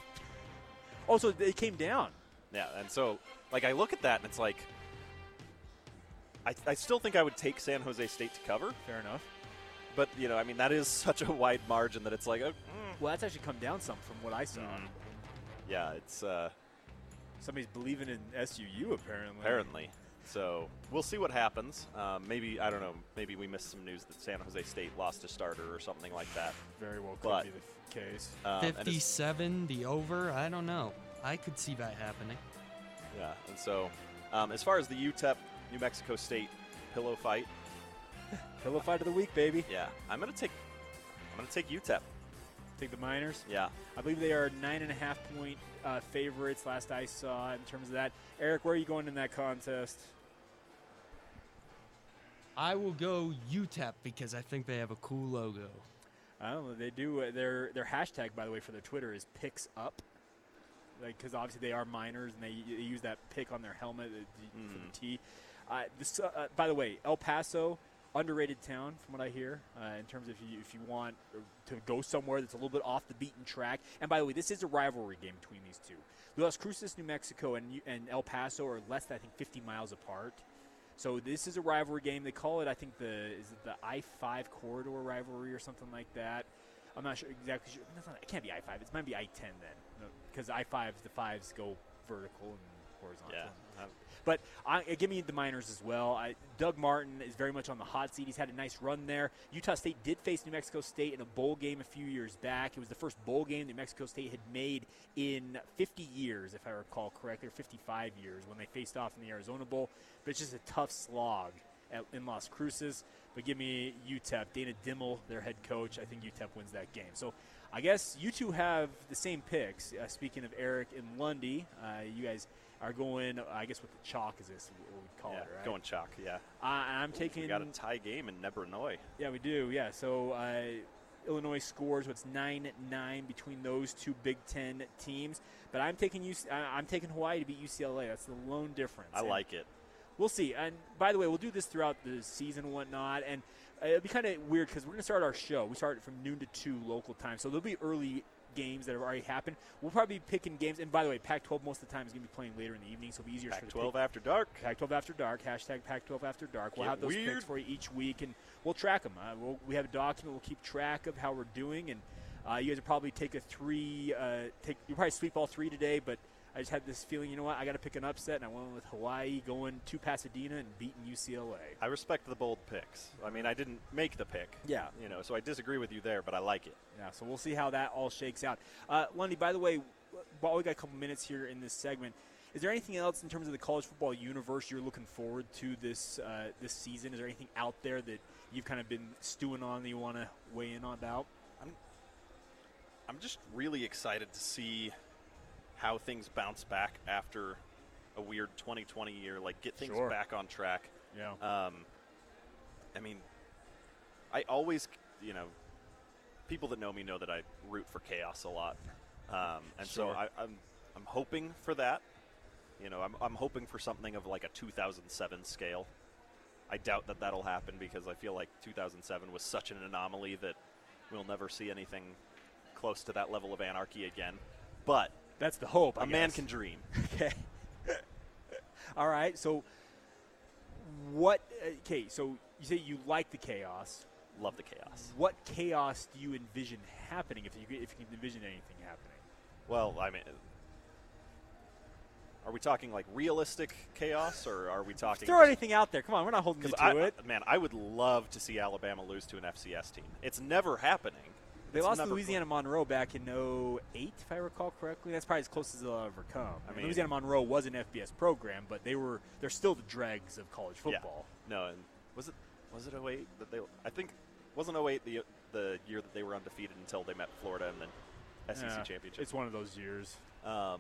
Oh, so they came down. Yeah, and so like I look at that and it's like I, I still think I would take San Jose State to cover. Fair enough. But you know, I mean, that is such a wide margin that it's like, oh, mm, Well, that's actually come down some from what I saw. yeah, it's uh, Somebody's believing in SUU apparently. apparently. So we'll see what happens. Um, maybe I don't know. Maybe we missed some news that San Jose State lost a starter or something like that. Very well could But, be the case. um, 57, the over. I don't know. I could see that happening. Yeah, and so um, as far as the UTEP New Mexico State pillow fight, pillow fight of the week, baby. Yeah, I'm gonna take I'm gonna take UTEP. Take the Miners. Yeah, I believe they are nine and a half point uh, favorites. Last I saw in terms of that. Eric, where are you going in that contest? I will go UTEP because I think they have a cool logo. I don't know. They do. uh, Their their hashtag, by the way, for their Twitter is picks up. Like, because obviously they are miners and they, they use that pick on their helmet uh, the- for the T. Uh, this, uh, by the way, El Paso, underrated town from what I hear. Uh, in terms of if you if you want to go somewhere that's a little bit off the beaten track. And by the way, this is a rivalry game between these two. Las Cruces, New Mexico, and and El Paso are less than I think 50 miles apart. So this is a rivalry game. They call it, I think, the is it the I five corridor rivalry or something like that. I'm not sure exactly. Sure. Not, it can't be I five. It might be I ten then, because I five the fives go vertical and horizontal. Yeah. But I, give me the Miners as well. I, Doug Martin is very much on the hot seat. He's had a nice run there. Utah State did face New Mexico State in a bowl game a few years back. It was the first bowl game New Mexico State had made in 50 years, if I recall correctly, or 55 years when they faced off in the Arizona Bowl. But it's just a tough slog at, in Las Cruces. But give me UTEP. Dana Dimel, their head coach. I think UTEP wins that game. So I guess you two have the same picks. Uh, speaking of Eric and Lundy, uh, you guys are going, I guess, with the chalk is this what we call yeah, it, right? going chalk. Yeah, Uh, I'm taking. We got a tie game in Nebranoy. Yeah, we do. Yeah, so uh, Illinois scores. what's nine nine between those two Big Ten teams. But I'm taking UC, I'm taking Hawaii to beat UCLA. That's the lone difference. I And like it. We'll see. And by the way, we'll do this throughout the season and whatnot. And uh, it'll be kind of weird because we're going to start our show. We start from noon to two local time, so there'll be early games that have already happened. We'll probably be picking games. And by the way, Pac-12 most of the time is going to be playing later in the evening, so it'll be easier. for the Pac-12 after dark. Pac-12 after dark. Hashtag Pac-12 after dark. We'll Get have those weird. picks for you each week, and we'll track them. Uh, we'll, we have a document. We'll keep track of how we're doing, and uh, you guys will probably take a three. Uh, take you probably sweep all three today, but I just had this feeling. You know what? I got to pick an upset, and I went with Hawaii going to Pasadena and beating UCLA. I respect the bold picks. I mean, I didn't make the pick. Yeah. You know, so I disagree with you there, but I like it. Yeah, so we'll see how that all shakes out. Uh, Lundy, by the way, while we got a couple minutes here in this segment, is there anything else in terms of the college football universe you're looking forward to this uh, this season? Is there anything out there that you've kind of been stewing on that you want to weigh in on about? I'm just really excited to see how things bounce back after a weird 2020 year. Like, get things Sure. back on track. Yeah. Um, I mean, I always, you know, people that know me know that I root for chaos a lot, um, and so Sure. I, I'm I'm hoping for that. You know, I'm I'm hoping for something of like a 2007 scale. I doubt that that'll happen because I feel like 2007 was such an anomaly that we'll never see anything close to that level of anarchy again. But that's the hope. A I man can dream. Okay. All right. So, what? Uh, okay. So you say you like the chaos. Love the chaos. What chaos do you envision happening if you if you can envision anything happening? Well, I mean, are we talking like realistic chaos, or are we talking? Throw anything out there. Come on, we're not holding you to I, it. man, I would love to see Alabama lose to an FCS team. It's never happening. They It's lost Louisiana Monroe back in 08, if I recall correctly. That's probably as close as they'll ever come. I mean, Louisiana Monroe was an FBS program, but they were they're still the dregs of college Yeah. football. No, and was it was it 08 that they? I think wasn't 08 the the year that they were undefeated until they met Florida and then SEC Yeah, championship. It's one of those years. Um,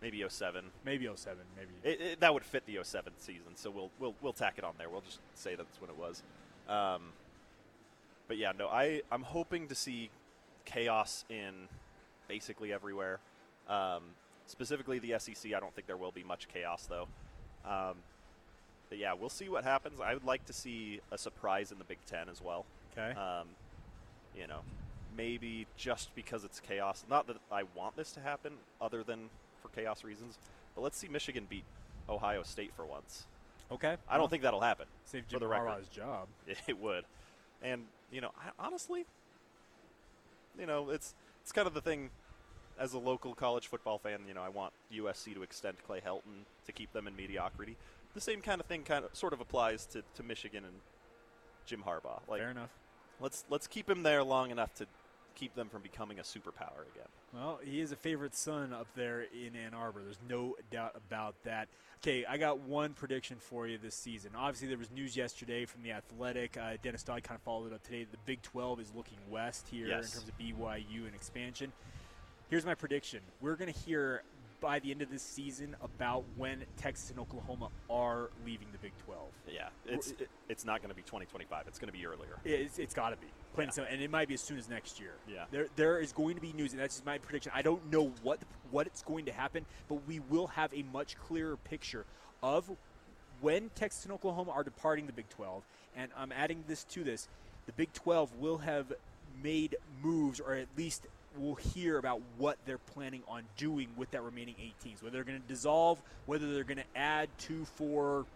maybe 07. Maybe 07, maybe. It, it, that would fit the 07 season, so we'll we'll we'll tack it on there. We'll just say that's when it was. Um, but yeah, no, I I'm hoping to see chaos in basically everywhere. Um, specifically the SEC, I don't think there will be much chaos though. Um, but yeah, we'll see what happens. I would like to see a surprise in the Big Ten as well. Okay. Um, you know, maybe just because it's chaos. Not that I want this to happen, other than for chaos reasons. But let's see Michigan beat Ohio State for once. Okay. I don't Well, think that'll happen. Save Jim. Harbaugh's job. It would, and you know, I, honestly, you know, it's it's kind of the thing as a local college football fan, you know, I want USC to extend Clay Helton to keep them in mediocrity. The same kind of thing kind of sort of applies to, to Michigan and Jim Harbaugh. Like, Fair enough. Let's let's keep him there long enough to keep them from becoming a superpower again. Well, he is a favorite son up there in Ann Arbor. There's no doubt about that. Okay, I got one prediction for you this season. Obviously, there was news yesterday from the Athletic. Uh, Dennis Dodd kind of followed it up today. The Big 12 is looking west here Yes. in terms of BYU and expansion. Here's my prediction: We're going to hear by the end of this season about when Texas and Oklahoma are leaving the Big 12. Yeah, it's it, it's not going to be 2025. It's going to be earlier. It's, it's got to be. Plain and simple. and it might be as soon as next year. Yeah. There, there is going to be news, and that's just my prediction. I don't know what what it's going to happen, but we will have a much clearer picture of when Texas and Oklahoma are departing the Big 12. And I'm adding this to this: the Big 12 will have made moves, or at least we'll hear about what they're planning on doing with that remaining eight teams. Whether they're going to dissolve, whether they're going to add two, four,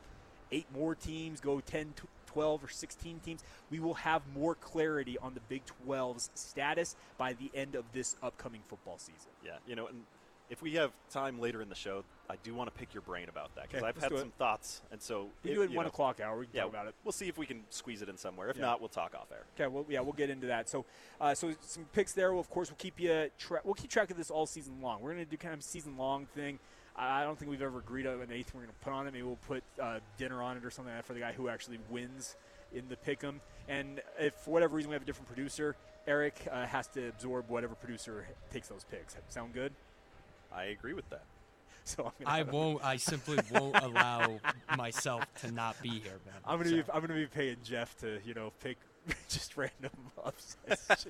eight more teams, go 10, 12, or 16 teams. We will have more clarity on the Big 12's status by the end of this upcoming football season. Yeah, you know, and if we have time later in the show, I do want to pick your brain about that because Okay, I've had some thoughts, and so We do it one know, o'clock hour. We can yeah, talk about it. We'll see if we can squeeze it in somewhere. If Yeah. not, we'll talk off air. Okay, well, yeah, we'll get into that. So, uh, so some picks there. Well, of course, we'll keep you tra- we'll keep track of this all season long. We're going to do kind of a season long thing. I don't think we've ever agreed on an eighth we're going to put on it. Maybe we'll put uh, dinner on it or something like that for the guy who actually wins in the pick'em. And if for whatever reason we have a different producer, Eric uh, has to absorb whatever producer takes those picks. Sound good? I agree with that. So I'm gonna I won't. I simply won't allow myself to not be here, man. I'm gonna So- be I'm gonna be paying Jeff to you know pick just random upsets. just.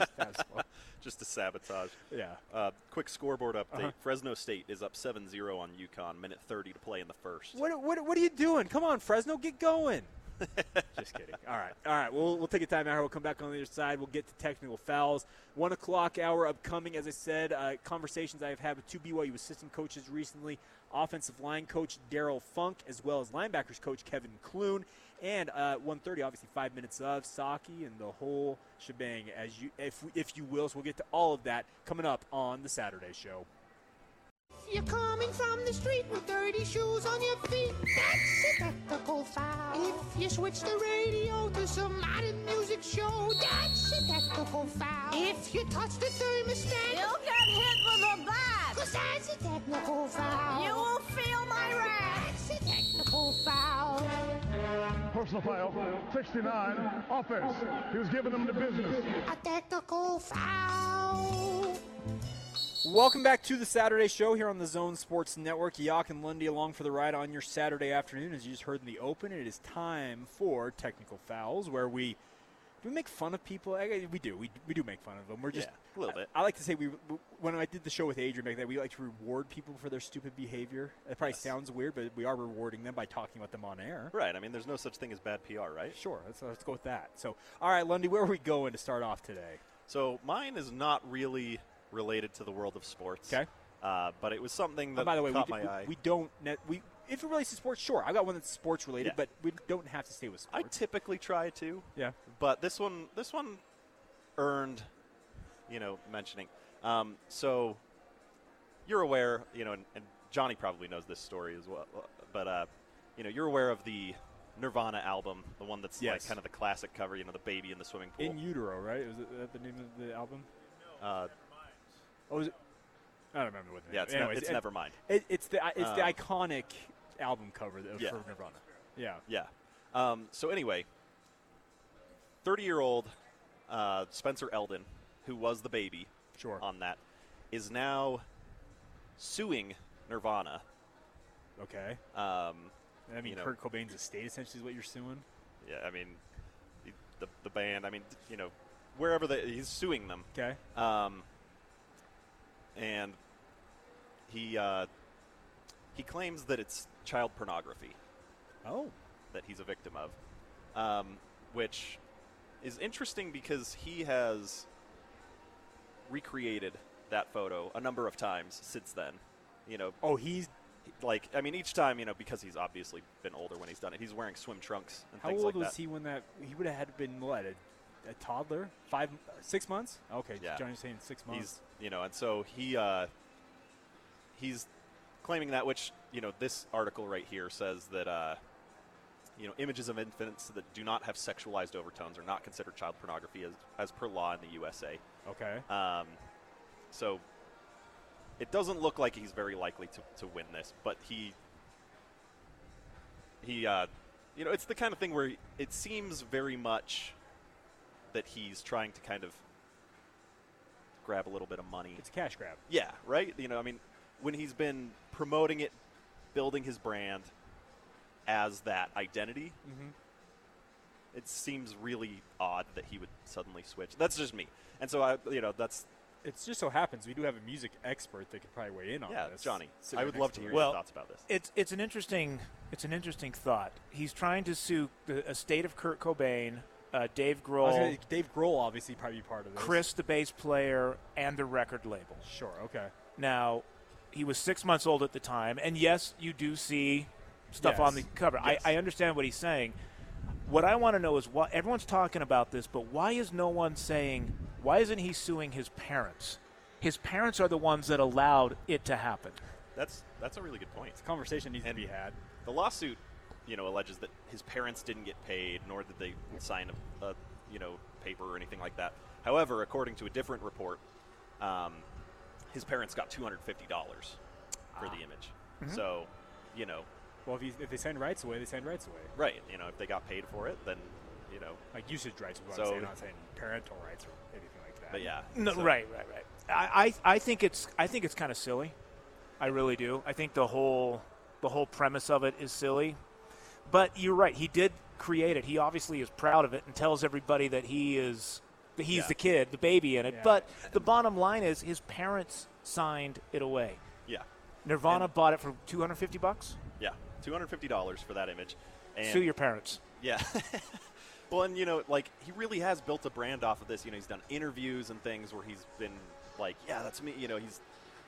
Just to sabotage. Yeah. Uh, quick scoreboard update. Uh-huh. Fresno State is up 7-0 on UConn. Minute 30 to play in the first. What, what, what are you doing? Come on, Fresno, get going. Just kidding. All right, all right. We'll we'll take a time out. We'll come back on the other side. We'll get to technical fouls. One o'clock hour upcoming. As I said, uh, conversations I've had with two BYU assistant coaches recently: offensive line coach Darrell Funk, as well as linebackers coach Kevin Clune. And uh, 1:30, obviously five minutes of Saki and the whole shebang, as you if if you will. So we'll get to all of that coming up on the Saturday show. You're coming from the street with dirty shoes on your feet. That's a technical foul. If you switch the radio to some modern music show, that's a technical foul. If you touch the thermostat, you'll get hit with a bat. Cause that's a technical foul. You will feel my wrath. That's a technical foul. Personal foul, 69, offense. He was giving them the business. A technical foul. Welcome back to the Saturday show here on the Zone Sports Network. Yak and Lundy along for the ride on your Saturday afternoon. As you just heard in the open, it is time for technical fouls, where we do we make fun of people. I- We do. We, we do make fun of them. We're just Yeah, a little bit. I, I like to say we when I did the show with Adrian back then, we like to reward people for their stupid behavior. It probably sounds weird, but we are rewarding them by talking about them on air. Right. I mean, there's no such thing as bad PR, right? Sure. Let's, let's go with that. So, all right, Lundy, where are we going to start off today? So mine is not really related to the world of sports. Okay. Uh, but it was something that And by the way, we, caught d- my we, eye. we don't net, we if it relates to sports, sure. I got one that's sports related, Yeah. but we don't have to stay with sports. I typically try to. Yeah. But this one, this one earned, you know, mentioning. Um, so you're aware, you know, and, and Johnny probably knows this story as well. But uh, you know, you're aware of the Nirvana album, the one that's like kind of the classic cover, you know, the baby in the swimming pool. In utero, right? Is that the name of the album? uh, Oh, was it? I don't remember what the Yeah, name. it's ne- Anyways, it's it- Nevermind. It, it's the it's the Um, iconic album cover of, Yeah. for Nirvana. Yeah. Yeah. Um, so anyway, 30-year-old uh, Spencer Elden, who was the baby Sure. on that, is now suing Nirvana. Okay. Um, I mean, you know, Kurt Cobain's estate essentially is what you're suing. Yeah, I mean, the, the, the band. I mean, you know, wherever the, he's suing them. Okay. Um, and he uh, he claims that it's child pornography. Oh. That he's a victim of, um, which is interesting because he has recreated that photo a number of times since then. You know. Oh, he's like I mean, each time you know because he's obviously been older when he's done it. He's wearing swim trunks and How things old like was that. he when that he would have had been what a, a toddler, five, six months. Okay, Yeah. Johnny's saying six months. He's you know, and so he uh, he's claiming that, which you know, this article right here says that uh, you know, images of infants that do not have sexualized overtones are not considered child pornography as, as per law in the USA. Okay. Um, so it doesn't look like he's very likely to, to win this, but he he uh, you know, it's the kind of thing where it seems very much that he's trying to kind of grab a little bit of money. It's a cash grab. Yeah, right? You know, I mean, when he's been promoting it, building his brand as that identity, Mhm. it seems really odd that he would suddenly switch. That's just me. And so I, you know, that's It just so happens we do have a music expert that could probably weigh in on Yeah, this. Johnny, I would love to hear me. your thoughts about this. It's it's an interesting it's an interesting thought. He's trying to sue the estate of Kurt Cobain, uh, Dave Grohl, gonna- Dave Grohl obviously probably be part of this. Chris, the bass player, and the record label. Sure. Okay. Now, he was six months old at the time, and yes, you do see stuff Yes. on the cover. Yes. I, I understand what he's saying. What I want to know is why everyone's talking about this, but why is no one saying why isn't he suing his parents? His parents are the ones that allowed it to happen. That's that's a really good point. It's a conversation needs to be had. The lawsuit, you know, alleges that his parents didn't get paid, nor did they sign a, a you know paper or anything like that. However, according to a different report, um, his parents got two hundred fifty dollars for the image. Mhm. So, you know, Well, if, he, if they send rights away, they send rights away. right? You know, if they got paid for it, then you know, Like usage rights, is what So- I'm saying. Not saying parental rights or anything like that. But yeah, No, so- right, right, right. I, I, I think it's I think it's kind of silly. I really do. I think the whole the whole premise of it is silly. But you're right. He did create it. He obviously is proud of it and tells everybody that he is that he's Yeah. the kid, the baby in it. Yeah. But the bottom line is his parents signed it away. Yeah. Nirvana bought it for 250 bucks. Yeah, two hundred fifty dollars for that image. And Sue your parents. Yeah. well, and you know, like he really has built a brand off of this. You know, he's done interviews and things where he's been like, "Yeah, that's me." You know, he's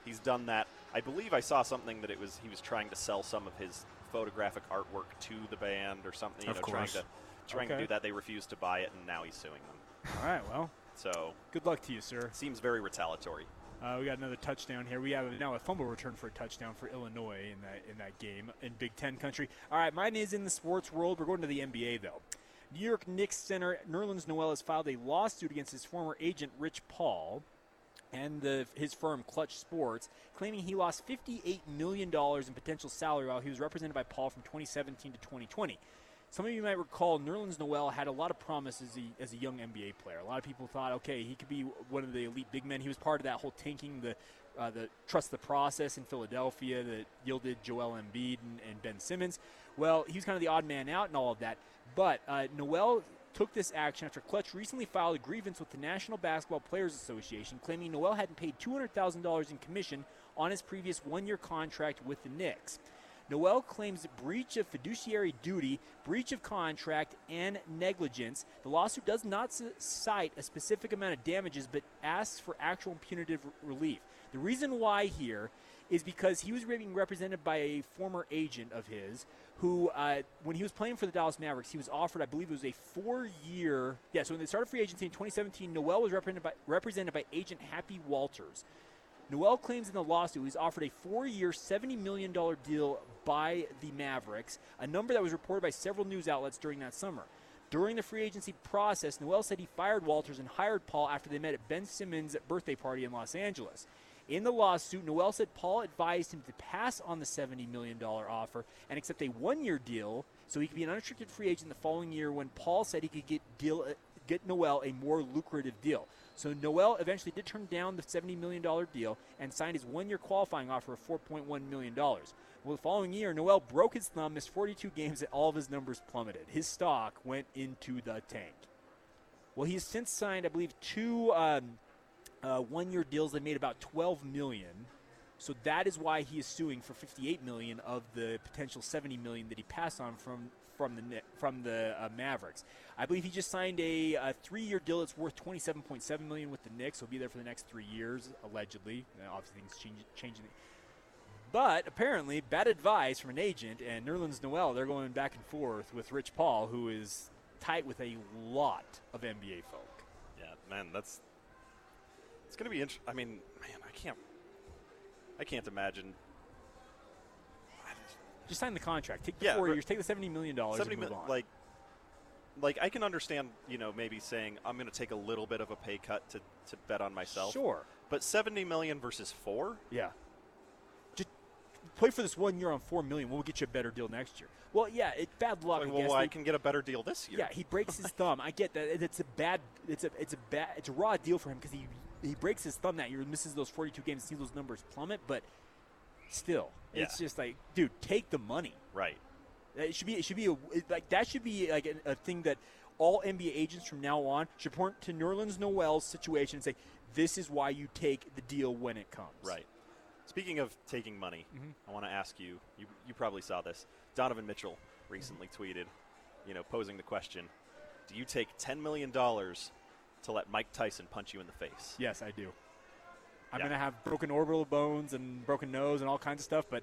he's done that. I believe I saw something that it was he was trying to sell some of his photographic artwork to the band or something. You Of know, course. trying to trying to do that. They refused to buy it, and now he's suing them. All right. Well, So good luck to you, sir. seems very retaliatory. Uh, we got another touchdown here. We have now a fumble return for a touchdown for Illinois in that in that game in Big Ten country. All right, mine is in the sports world. We're going to the NBA though. New York Knicks center Nerlens Noel has filed a lawsuit against his former agent Rich Paul and the, his firm Klutch Sports, claiming he lost $58 million in potential salary while he was represented by Paul from 2017 to 2020. Some of you might recall Nerlens Noel had a lot of promise as a, as a young NBA player. A lot of people thought, okay, he could be one of the elite big men. He was part of that whole tanking the uh, the trust the process in Philadelphia that yielded Joel Embiid and, and Ben Simmons. Well, he was kind of the odd man out and all of that. But uh, Noel took this action after Klutch recently filed a grievance with the National Basketball Players Association, claiming Noel hadn't paid $200,000 in commission on his previous one-year contract with the Knicks. Noel claims breach of fiduciary duty, breach of contract, and negligence. The lawsuit does not cite a specific amount of damages, but asks for actual punitive relief. The reason why here is because he was being represented by a former agent of his who, uh, when he was playing for the Dallas Mavericks, he was offered, I believe it was a four year. Yeah, so when they started free agency in 2017, Noel was represented by, represented by agent Happy Walters. Noel claims in the lawsuit he's offered a four year, $70 million deal by the Mavericks, a number that was reported by several news outlets during that summer. During the free agency process, Noel said he fired Walters and hired Paul after they met at Ben Simmons' birthday party in Los Angeles. In the lawsuit, Noel said Paul advised him to pass on the $70 million offer and accept a one year deal so he could be an unrestricted free agent the following year when Paul said he could get, deal, get Noel a more lucrative deal. So Noel eventually did turn down the $70 million deal and signed his one year qualifying offer of $4.1 million. Well, the following year, Noel broke his thumb, missed 42 games, and all of his numbers plummeted. His stock went into the tank. Well, he's since signed, I believe, two um, uh, one-year deals that made about 12 million. So that is why he is suing for 58 million of the potential 70 million that he passed on from from the from the uh, Mavericks. I believe he just signed a, a three-year deal that's worth 27.7 million with the Knicks. He'll be there for the next three years, allegedly. Now, obviously, things change, changing. But apparently, bad advice from an agent and Nerlens Noel. They're going back and forth with Rich Paul, who is tight with a lot of NBA folk. Yeah, man, that's it's going to be interesting. I mean, man, I can't, I can't imagine. Just sign the contract. Take the Yeah, four years. Take the seventy million dollars Seventy move mil- on. like, like I can understand, you know, maybe saying I'm going to take a little bit of a pay cut to to bet on myself. Sure. but seventy million versus four. Yeah. Just play for this one year on four million. We'll get you a better deal next year. Well, yeah, it bad luck. Like, I well, guess. I can get a better deal this year. Yeah, he breaks his thumb. I get that. It's a bad. It's a. It's a bad. It's a raw deal for him because he he breaks his thumb that year, misses those 42 games, see those numbers plummet. But still, it's just like, dude, take the money. Right. It should be. It should be a, it- like that. Should be like a, a thing that all NBA agents from now on should point to Nerlens Noel's situation and say, "This is why you take the deal when it comes." Right. Speaking of taking money, Mhm. I want to ask you, you. You probably saw this. Donovan Mitchell recently tweeted, you know, posing the question: Do you take ten million dollars to let Mike Tyson punch you in the face? Yes, I do. I'm Yeah. going to have broken orbital bones and broken nose and all kinds of stuff, but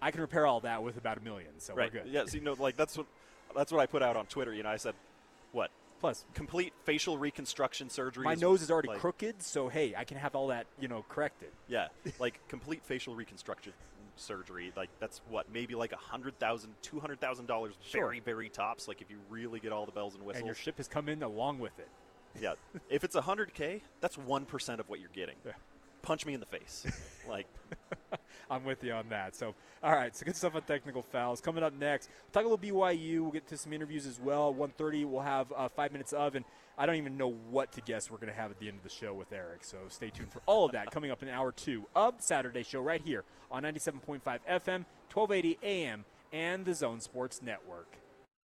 I can repair all that with about a million, so right. we're good. Yeah. So you know, like that's what that's what I put out on Twitter. You know, I said, what? Plus, complete facial reconstruction surgery. My nose is already like, crooked, so hey, I can have all that, you know, corrected. Yeah, like complete facial reconstruction surgery. Like that's what maybe like a hundred thousand, two hundred thousand dollars, very very tops. Like if you really get all the bells and whistles. And your ship has come in along with it. Yeah, if it's a hundred k, that's one percent of what you're getting. Punch me in the face, like. I'm with you on that. So, all right, so good stuff on technical fouls. Coming up next, we'll talk a little BYU. We'll get to some interviews as well. 1.30, we'll have uh, five minutes of, and I don't even know what to guess we're going to have at the end of the show with Eric. So stay tuned for all of that coming up in hour two of Saturday Show right here on 97.5 FM, 1280 AM, and the Zone Sports Network.